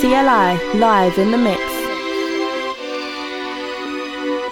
CLI live in the mix.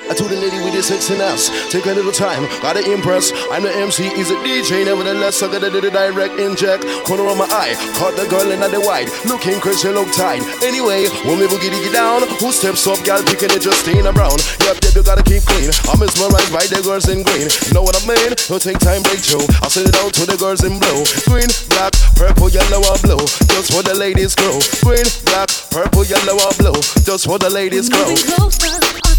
I told the lady with the sexy ass, take a little time, gotta impress. I'm the MC, he's a DJ, nevertheless, I gotta do the direct inject. Corner of my eye, caught the girl in the white, looking crazy, look tight. Anyway, when we boogie diggy down, who steps up, gal picking it, just staying around. Yep, yep, you gotta keep clean. I'm mesmerized by the girls in green. You know what I mean? Don't take time, break through. I'll send it out to the girls in blue. Green, black, purple, yellow, or blue. Just for the ladies grow. Green, black, purple, yellow, or blue. Just for the ladies grow. Closer,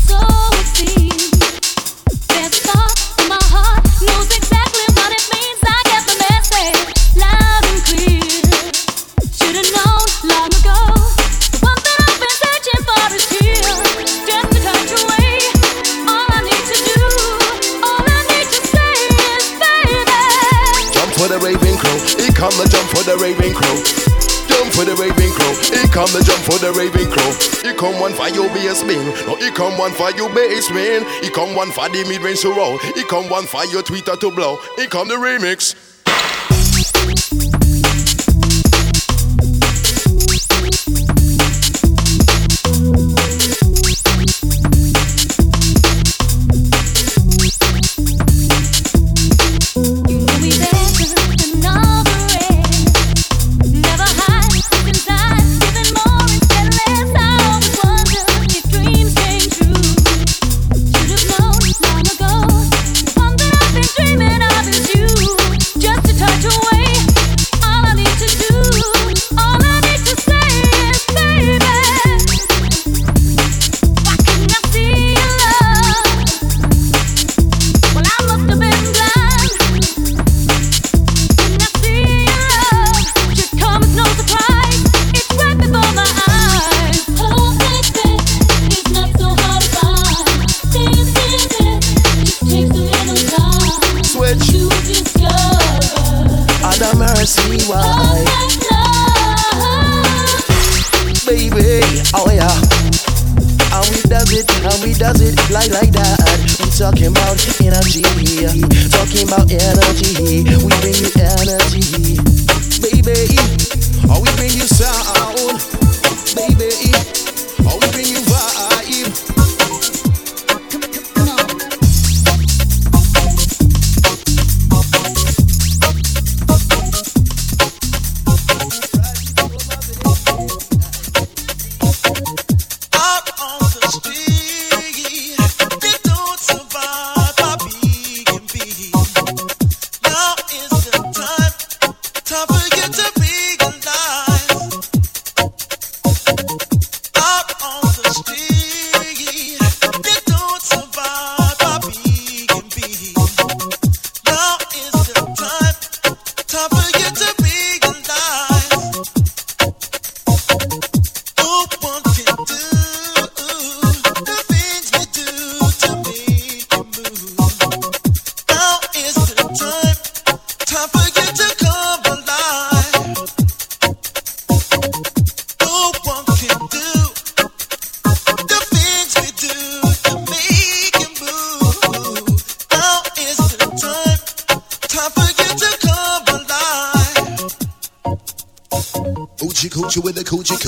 come the jump for the raving crow. For the raving crow. He come the jump for the raving crow. He come one for your spin. No, he come one for your spin. He come one for the mid range to roll. He come one for your tweeter to blow. He come the remix.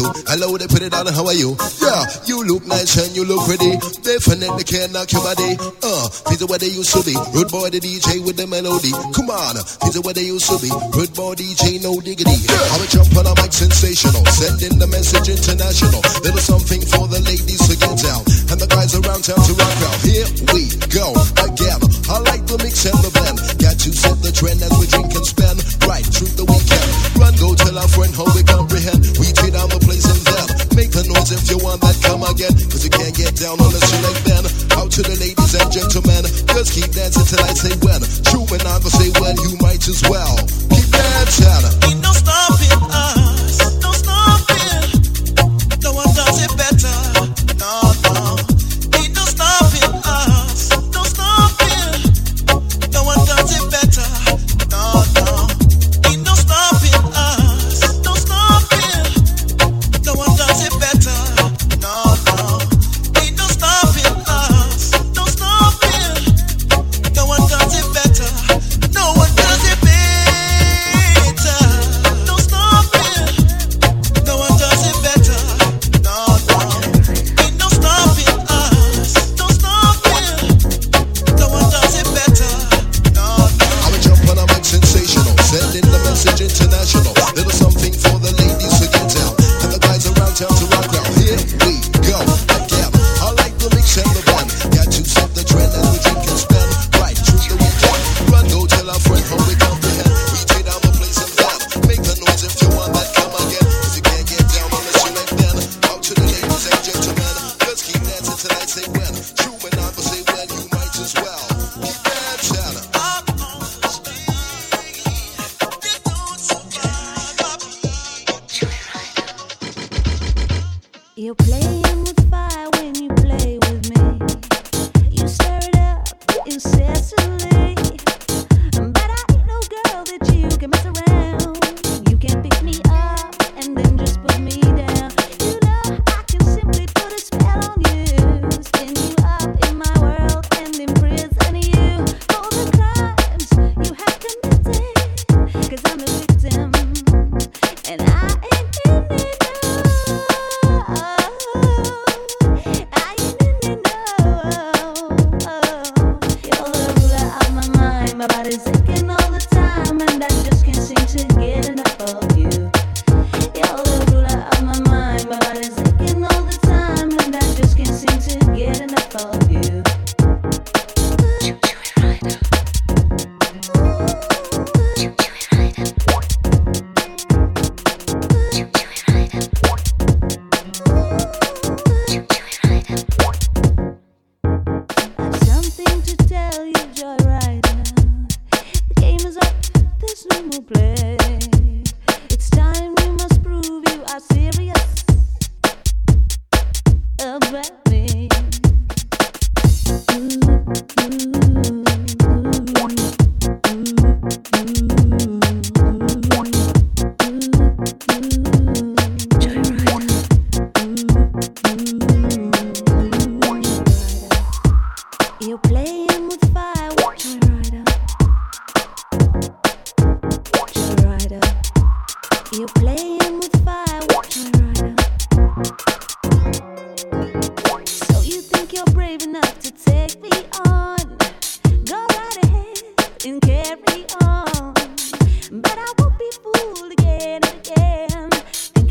With the coochie coo. Hello, they put it on. How are you? Yeah, you look nice and you look pretty. Definitely can knock your body. Uh, these are where they used to be. Rude boy, the DJ with the melody. Come on, these are where they used to be. Rude boy, DJ, no diggity. I will a jump on a mic, sensational. Sending the message international. Little something for the ladies to get down. And the guys around town to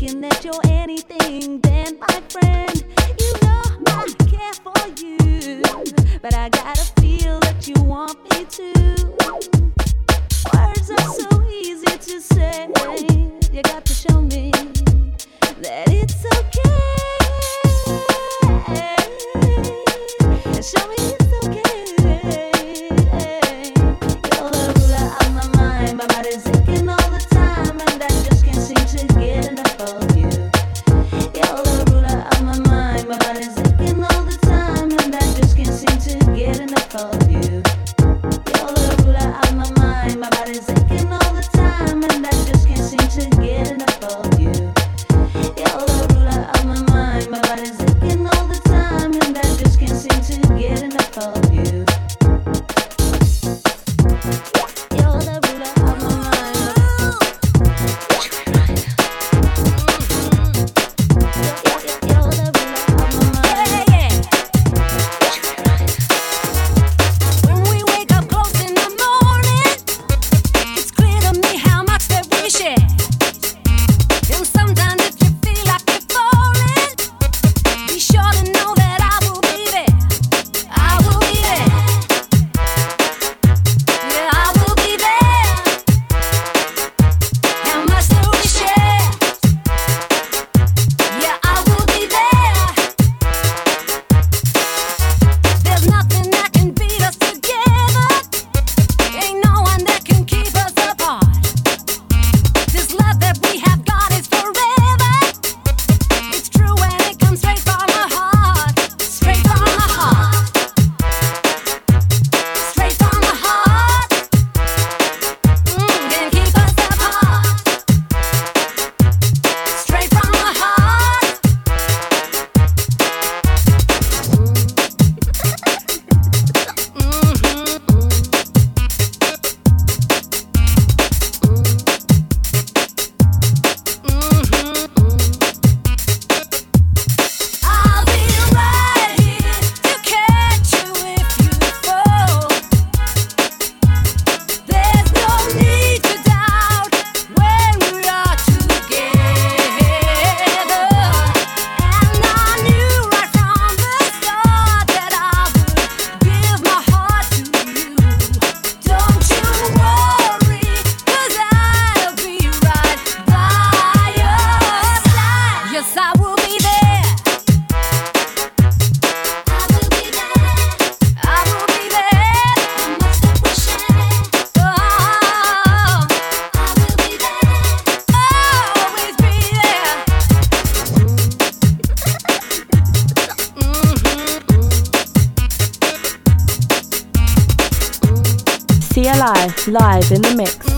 thinking that you're anything than my friend. You know I care for you, but I gotta feel that you want me to. Words are so easy to say. You got to show me that it's okay. DLI live in the mix.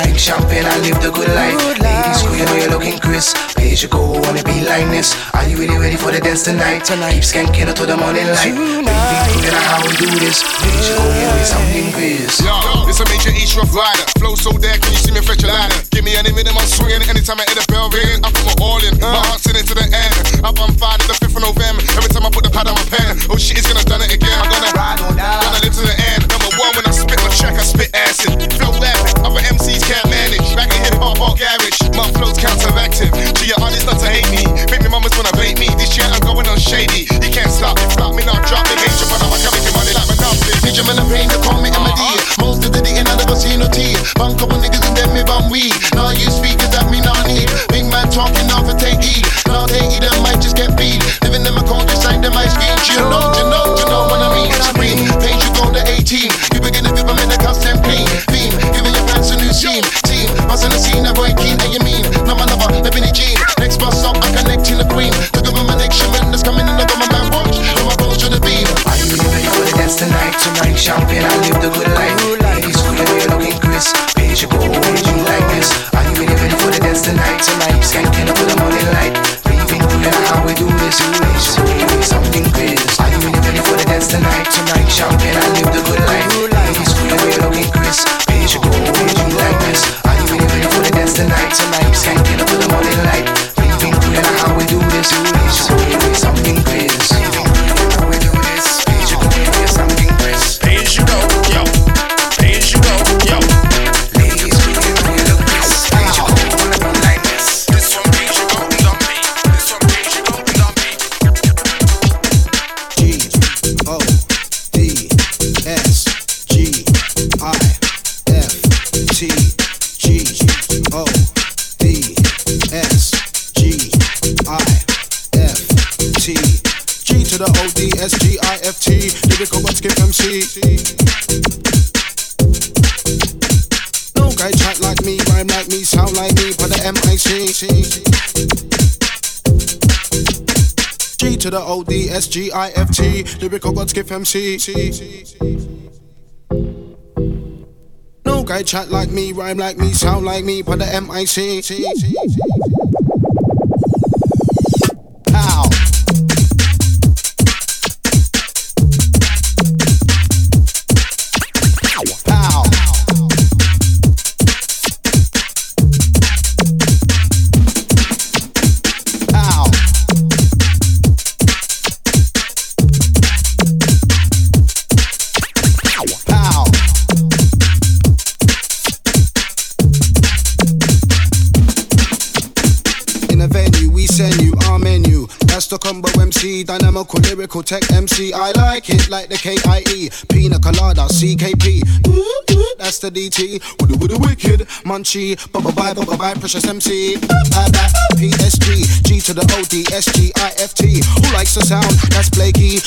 Tonight? Tonight, champagne and live the good life. Good Ladies, queen, you know you're looking crisp. Pay as you go, wanna be like this. Are you really ready for the dance tonight? Tonight, skanking up to the morning light. Raving, queen, how we do this. Pay as you go, you be something crisp. Yo, this a major East rough rider. Flow so there, can you see me fetch a ladder? Give me any minute, I'm swinging. Anytime I hit the bell ring, I put my all in. My heart's in it to the end. Up on Friday, the 5th of November. Every time I put the pad on my pen, oh shit, it's gonna done it again. I'm gonna Ride on down. Gonna live to the end. Number one, when I spit my track, I spit acid. Flow epic, my flow's counteractive. To your artists not to hate me. Baby mamas wanna bait me. This year I'm going on shady. You can't stop me, flop me, not drop me. Hate you, but I'm making money like Monopoly. Ninja man, I'm pain, they call me MD. Uh-huh. Most of the day, never see no tea. Bang couple niggas and then me bang weed. Now the O D S G I F T lyrical god skip MC. No guy chat like me, rhyme like me, sound like me, but the M I C. MC, dynamical, lyrical, tech MC. I like it like the KIE, Pina Colada, CKP. That's the DT, with the, wicked, Munchie, bye bye bye bye, precious MC. Bye bye, PSG, G to the O D S G I F T. Who likes the sound? That's Blakey.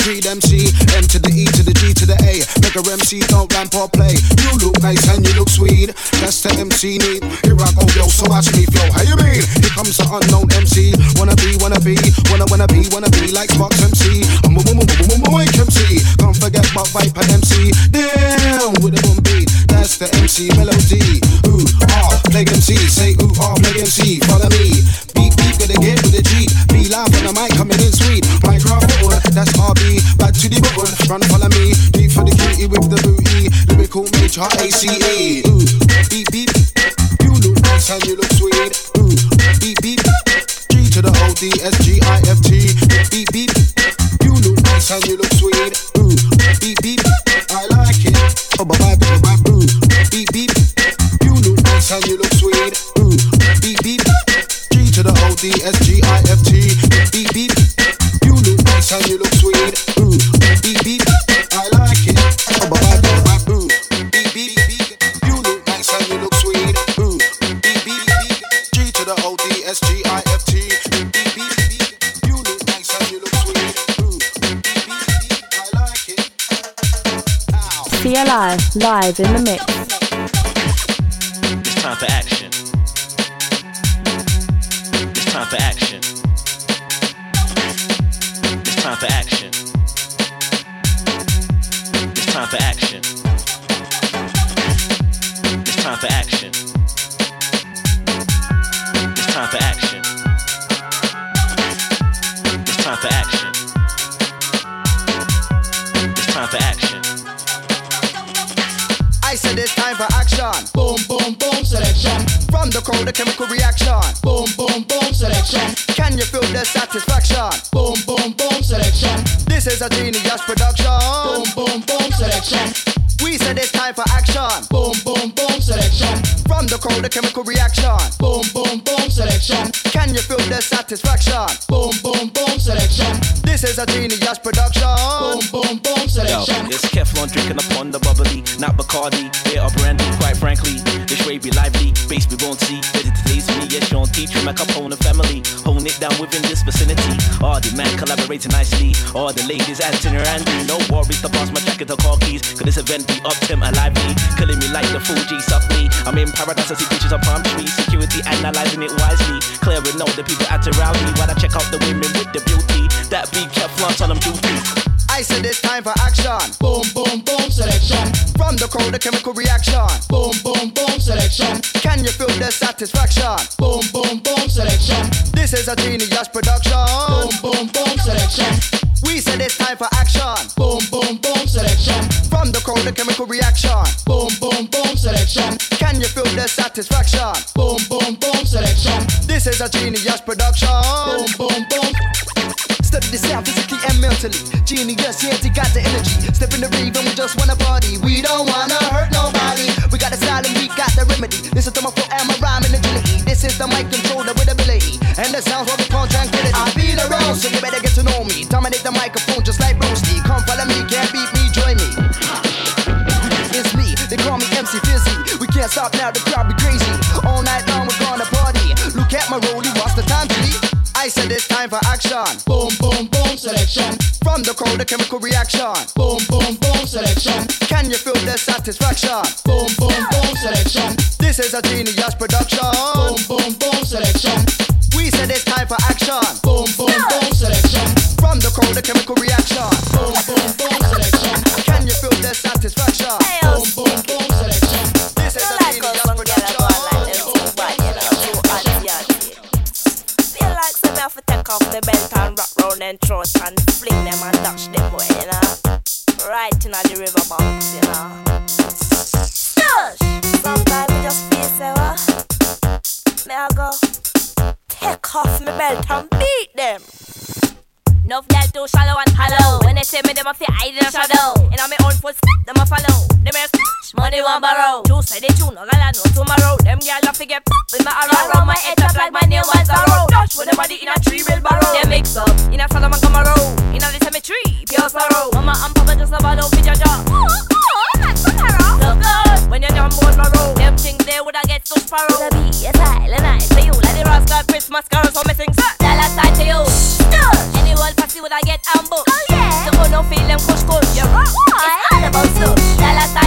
Creed MC, M to the E to the G to the A. Mega MC, don't ramp or play. You look nice and you look sweet. That's the MC need. Here I go, yo, so watch me flow. How you mean? Here comes the unknown MC. Wanna be, wanna be, wanna, wanna be, wanna be like Fox MC. I'm a woman, woman, Mike MC. Can't forget about Viper MC. Damn, with a boom beat. That's the MC melody. Ooh, ah, play MC. Say ooh, ah, play MC. Follow me. Beat, beat, gonna get with the G. Be live on the mic, coming in sweet. Microphone, that's RB. Back to the button. Run, follow me. Deep for the cutie with the booty. Lyrical major ACE. Ooh, beep, beep. You look nice and you look sweet. Ooh, beep, beep. G to the O D S G I F T. Beep, beep. You look nice and you look sweet. Ooh, beep, beep. I like it. Oh, bye, bye, bye, bye. Beep, beep. You look nice and you look sweet. Ooh, beep, beep. G to the O D S G I F T. Beep, beep. You look nice and you look sweet. Ooh, beep, beep. I like it. Oh, bye, bye, live in the mix. It's time for action. It's time for action. It's time for action. It's time for action. It's time for action. It's time for action. From the crowd, the chemical reaction. Boom, boom, boom, selection. Can you feel the satisfaction? Boom, boom, boom, selection. This is a genius production. Boom, boom, boom, selection. We said it's time for action. Boom, boom, boom, selection. From the crowd, the chemical reaction. Boom, boom, boom, selection. Can you feel the satisfaction? Boom, boom, boom, selection. This is a genius production. Boom, boom, boom, selection. Yo, it's Keflon drinking upon the bubbly, not Bacardi, beer or brandy. Quite frankly, this way be lively, base we won't see. Ready to taste me, yes, Sean teach you, my Capone family. Holding it down within this vicinity. All the men collaborating nicely. All the ladies acting randy. No worries, the boss, my jacket, the car keys. Could this event be up to my lively? Killing me like the Fuji suck me. I'm in paradise, I see pictures of palm trees. Security analyzing it wisely. Clearing out the people at around me while I check out the women with the beauty. That be Keflon on them duty. I said it's time for action. Boom, boom, boom, selection. From the crowd, the chemical reaction. Boom, boom, boom, selection. Can you feel the satisfaction? Boom, boom, boom, selection. This is a genius production. Boom, boom, boom, selection. We said it's time for action. Boom, boom, boom, selection. From the crowd, the chemical reaction. Boom, boom, boom, selection. Can you feel the satisfaction? Boom, boom, boom, selection. This is a genius production. Boom, boom, boom. Study this out physically and mentally. Genius, yeah, they got the energy. Step in the rave and we just wanna party. We don't wanna hurt nobody. We got the style and we got the remedy. Listen to my flow and my rhyme and agility. This is the mic controller with ability. And the sounds what we call tranquility. I be the road, so you better get to know me. Dominate the microphone just like Bruce Lee. Come follow me, can't beat me, join me. It's me, they call me MC Fizzy. We can't stop now, the crowd be crazy. Said it's time for action. Boom, boom, boom, selection. From the crowd, the chemical reaction. Boom, boom, boom, selection. Can you feel the satisfaction? Boom, boom, boom, selection. This is a genius production. Boom, boom, boom, selection. We said it's time for action. Boom, boom, boom, selection. From the crowd, the chemical reaction. Throat and fling them and dash them away, you know. Right in the river banks, you know. Stush! Sometimes we just feel so, uh, may I go take off my belt and beat them. Enough girl too shallow and hollow. When they say me, them a fi hide in a shadow. And on my own footstep, one borrow. Two say they tune, no gala no tomorrow. Them girl a fi get pop with my arrow. Round my head up like my name was Arrow. Dash with the body in a tree will borrow. They mix up in a Solomon Camaro. In a the cemetery, pure sorrow. Mama and Papa just about out with your jaw. Look good when you're down board my road. Them things they woulda get so sparrow. The be a silent night for you. Like the rascal Christmas carols for missing sir. Dollar side to you. Anyone fussy woulda get ambushed. Oh yeah. So no feel them kush kush. Yeah. What? It's all about stuff. Dollar side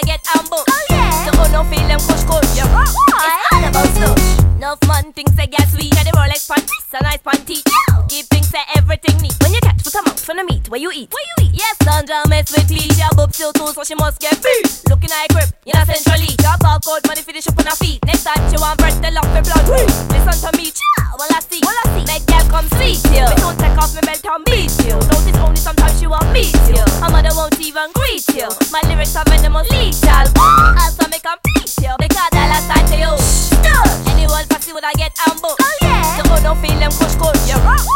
to you. Anyone fussy woulda get ambushed. Oh yeah. So no feel them kush kush. Yeah. What? It's all about stuff. Enough man thinks they get sweet. Yeah, the Rolex panties, a nice panty. Keep things say everything neat. When you catch foot a mouth from the meat, where you eat? Where you eat? Yes, Sandra mess with Pete. Your boob still too, so she must get beat. Looking at her grip, you know centrally. Drop out cold money finish up on her feet. Next time she want bread, tell off her blood. Listen to me, chill. Well I see, well I see. Make girl come sweet you. Me don't take off my belt and beat you. Notice only sometimes she won't meet you. Her mother won't even greet you. My lyrics are venomous lethal. Also ah, make them beat you. Because dollar side to you. Anyone fussy would I get ambushed? Oh, yeah. So don't feel them kush kush. Yeah, right. It's all about stuff. Dollar side to you. Anyone fussy would I get ambushed? Oh yeah. So don't feel them kush kush. Yeah, right.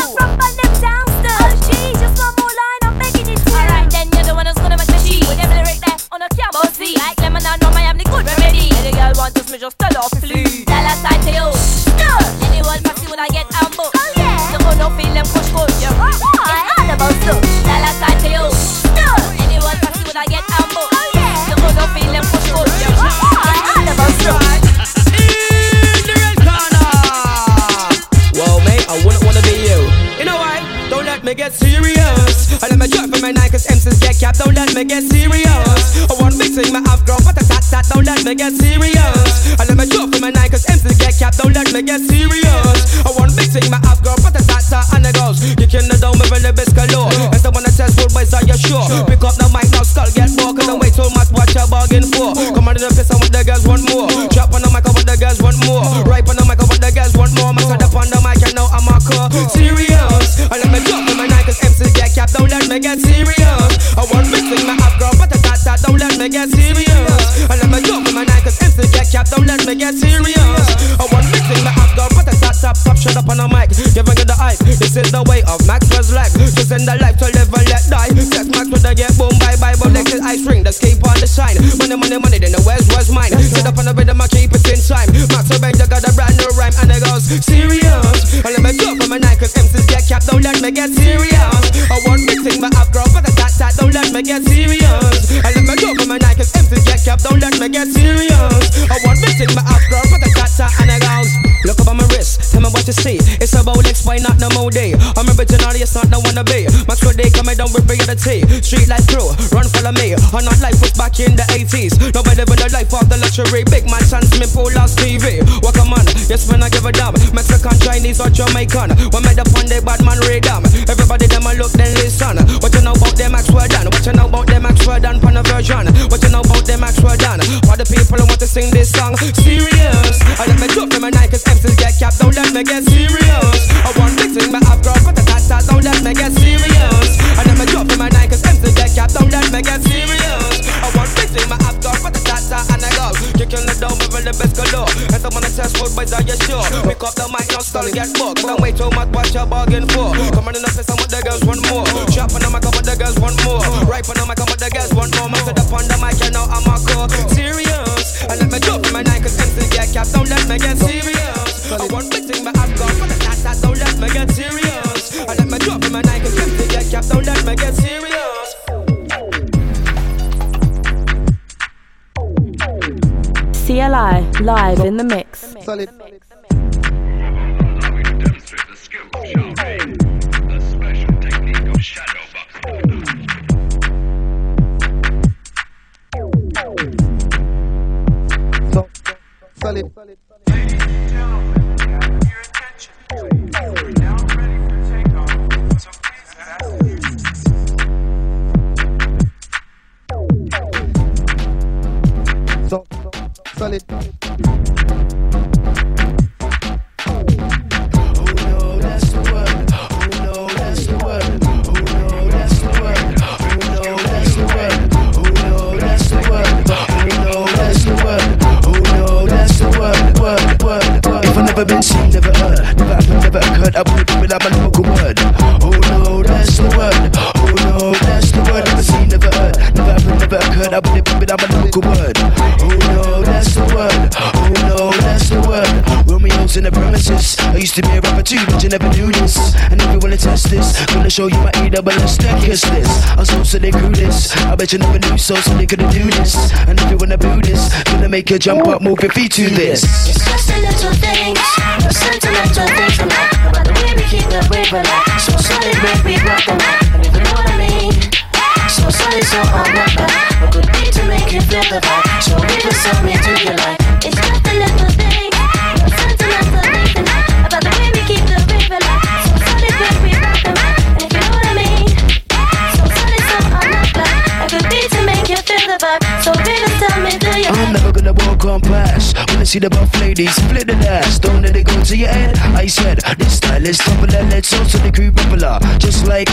me get serious. I want big thing, my have grown, but a tat tat. Don't let me get serious. I let me drop from my nine cause MCs get capped. Don't let me get serious. I want big thing, my have grown, but a tat tat. And it goes, kicking the dome with the best galore. And someone that says full boys, are you sure? Pick up the mic now, skull get more. Cause I wait too much, watch your bargain for. Come on in the piss, I want the girls want more. Drop on the mic, I want the girls want more. Right on the mic, I want the girls want more. Man, set up on the mic, and now I'm a core. Serious. I let me drop from my nine cause MCs get capped. Don't let me get serious. Get serious. I me drop from my nine cause MCs get capped. Don't let me get serious. I want big thing, my have grown, but a tat tat. Pop shut up on the mic. Giving you the hype. This is the way of Maxwell's life. To send the life to live and let die. Sex Max with the get boom, bye bye. But like ice ring, the escape on the shine. Money, money, money, then the where's was mine. Sit up on the rhythm, I keep it in time. Bang, you got a brand new rhyme, and it goes serious. I let me drop from my nine cause MCs get capped. Don't let me get serious. I want big thing, my have grown, but a tat tat. Don't let me get serious. Don't let me get serious. I want big thing, my have grown, but a tat, and it goes. Look up on my wrist, tell me what you see. It's about X, why not no more day? I'm original, it's not no wanna be. Max they coming down with reality. Street life crew, run follow me. I'm not life was back in the 80s. Nobody with the life of the luxury. Big man, chance me pull last TV. What a man, yes, when I give a damn. Mexican, Chinese, or Jamaican. When made up on the bad man radar. Everybody them a look, then listen. What you know about them Maxwell Dan? What you know about them Maxwell Dan? Pan a version. What you know Maxwell Dan? For the people who want to sing this song, serious. I let me drop them a night, cause MCs get capped. Don't let me get serious. The with best galore. And someone food boys, are you sure? Pick up the mic, now skull get booked. Don't wait too much, watch your bargain for. Come on in the face, I want the girls want more. Shop on the mic, I want the girls want more. Right on the mic, I want the girls want more. Man, set up on the mic, and now I'm a core. Serious. And let me drop my nine, cause MCs get capped. Don't let me get serious. I want live in the mix. Solid. So, used to be a rapper too, but you never knew this. And if you wanna test this, gonna show you my E double S this. I so so they grew this. I bet you never knew so so they couldn't do this. And if you wanna do this, gonna make you jump up, move your feet to this. It's just little things, the sentimental things like about the way keep the wave alive. So solid, make we rock the night, if you know what I mean. So solid, so back. A good beat to make you feel the vibe. Never gonna walk on past. When I see the buff ladies split the ass Don't let it go to your head. I said, this style is popular. Let's also the crew popular. Just like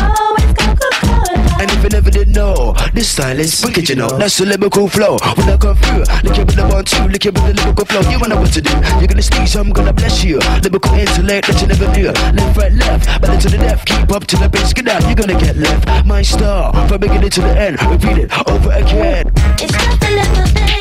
And if you never did know This style is wicked, you know. That's the lyrical flow. When I come through with the one, two Lick it with the lyrical flow. You wanna what to do. You're gonna sneeze, I'm gonna bless you. Lyrical intellect that you never knew. Left, right, left Better to the left. Keep up to the bass Get out, you're gonna get left. My star From beginning to the end. Repeat it over again. It's just the little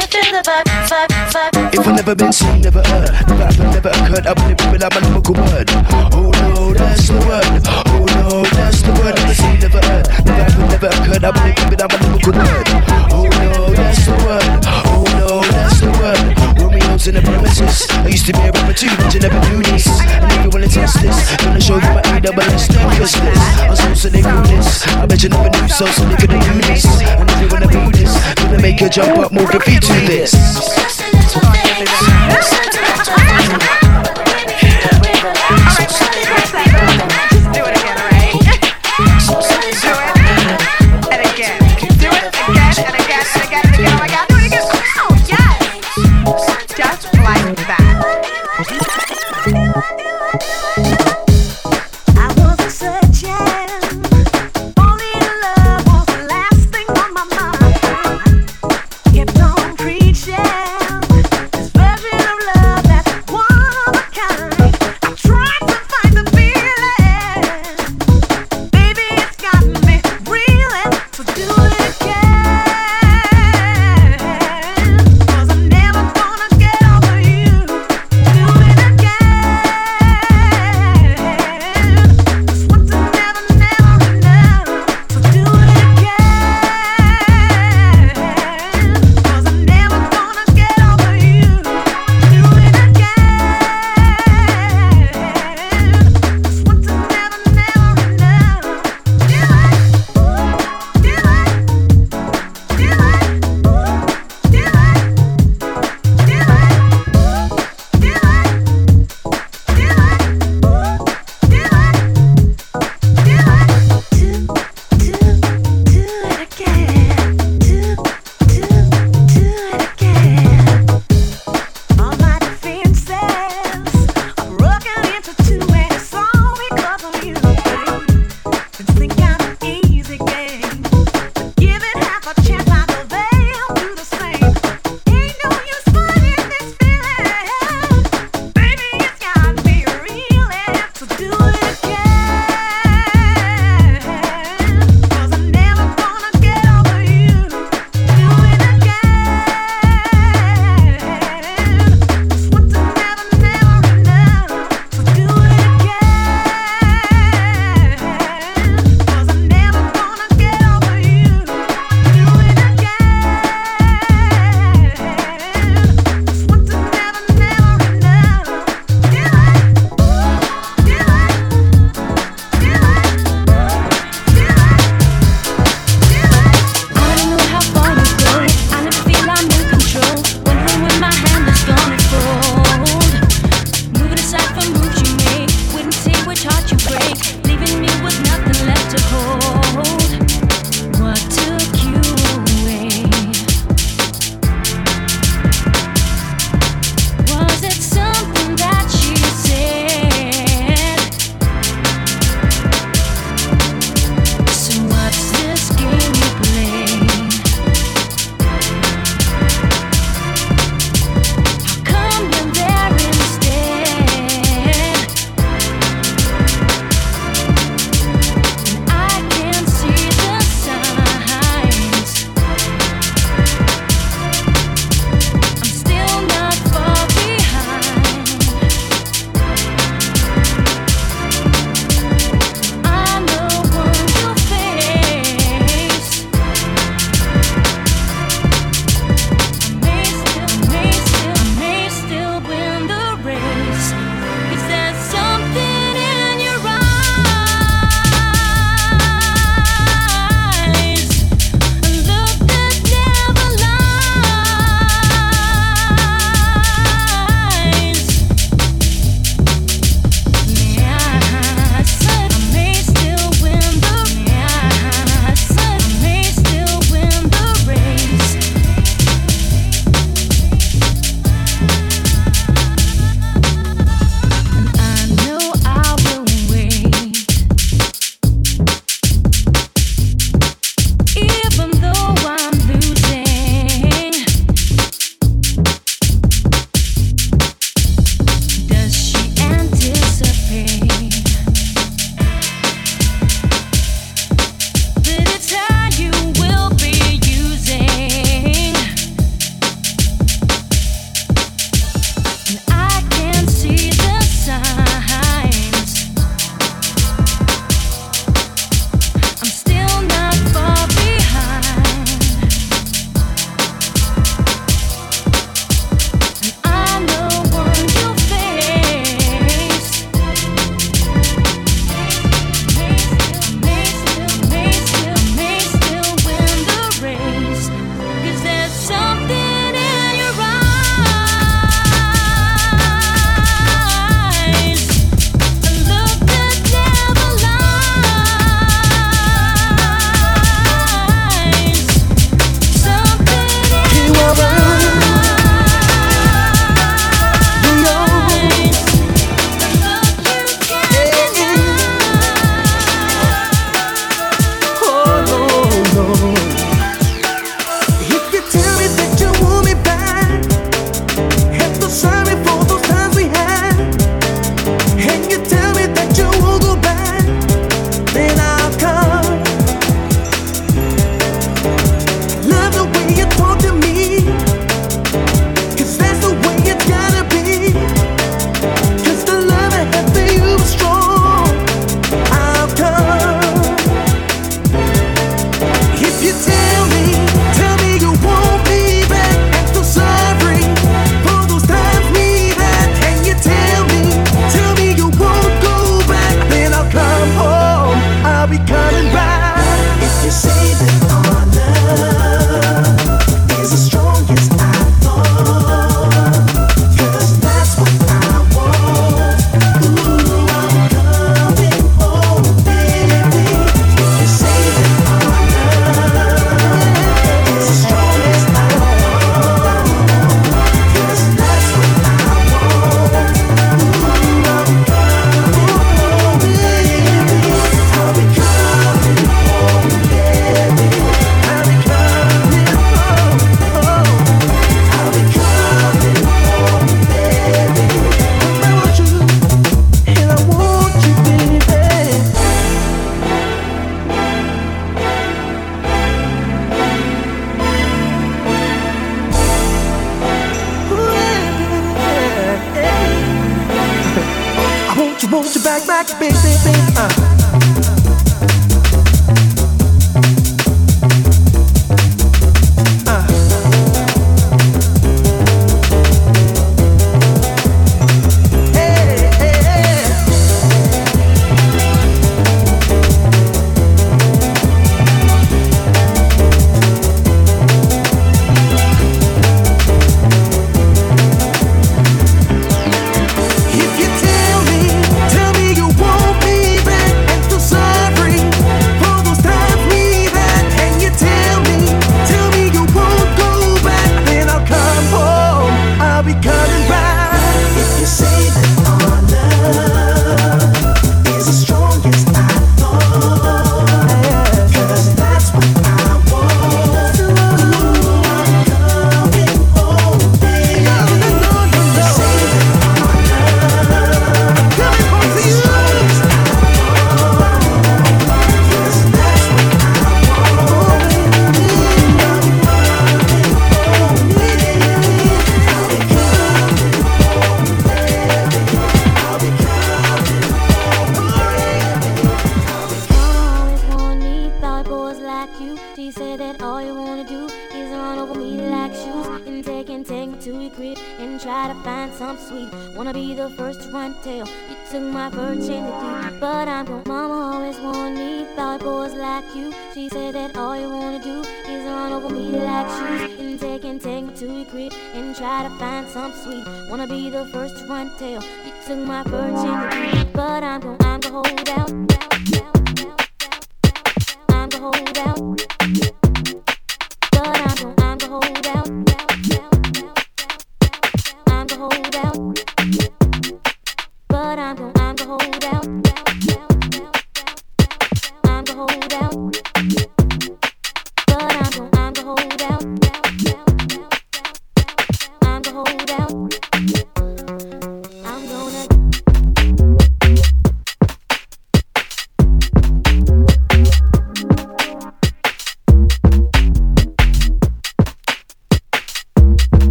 can feel the vibe, vibe, vibe. If I've never been seen, never heard, never happened, never occurred, I've been people I'm a local word. Oh no, that's the word. Oh no, that's the word. Never seen, never heard, never happened, never occurred, I've been people I'm a local word. In the premises. I used to be a rapper too, but you never knew this. And if you wanna test this, gonna show you my A double S this. I'm so so they knew this. I bet you never knew so, so they couldn't do this. And if you wanna do this, gonna make you jump up, move your feet to this.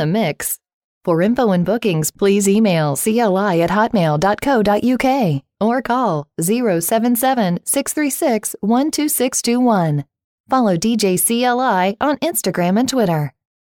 The Mix. For info and bookings, please email CLI at hotmail.co.uk or call 077 636 12621. Follow DJ CLI on Instagram and Twitter.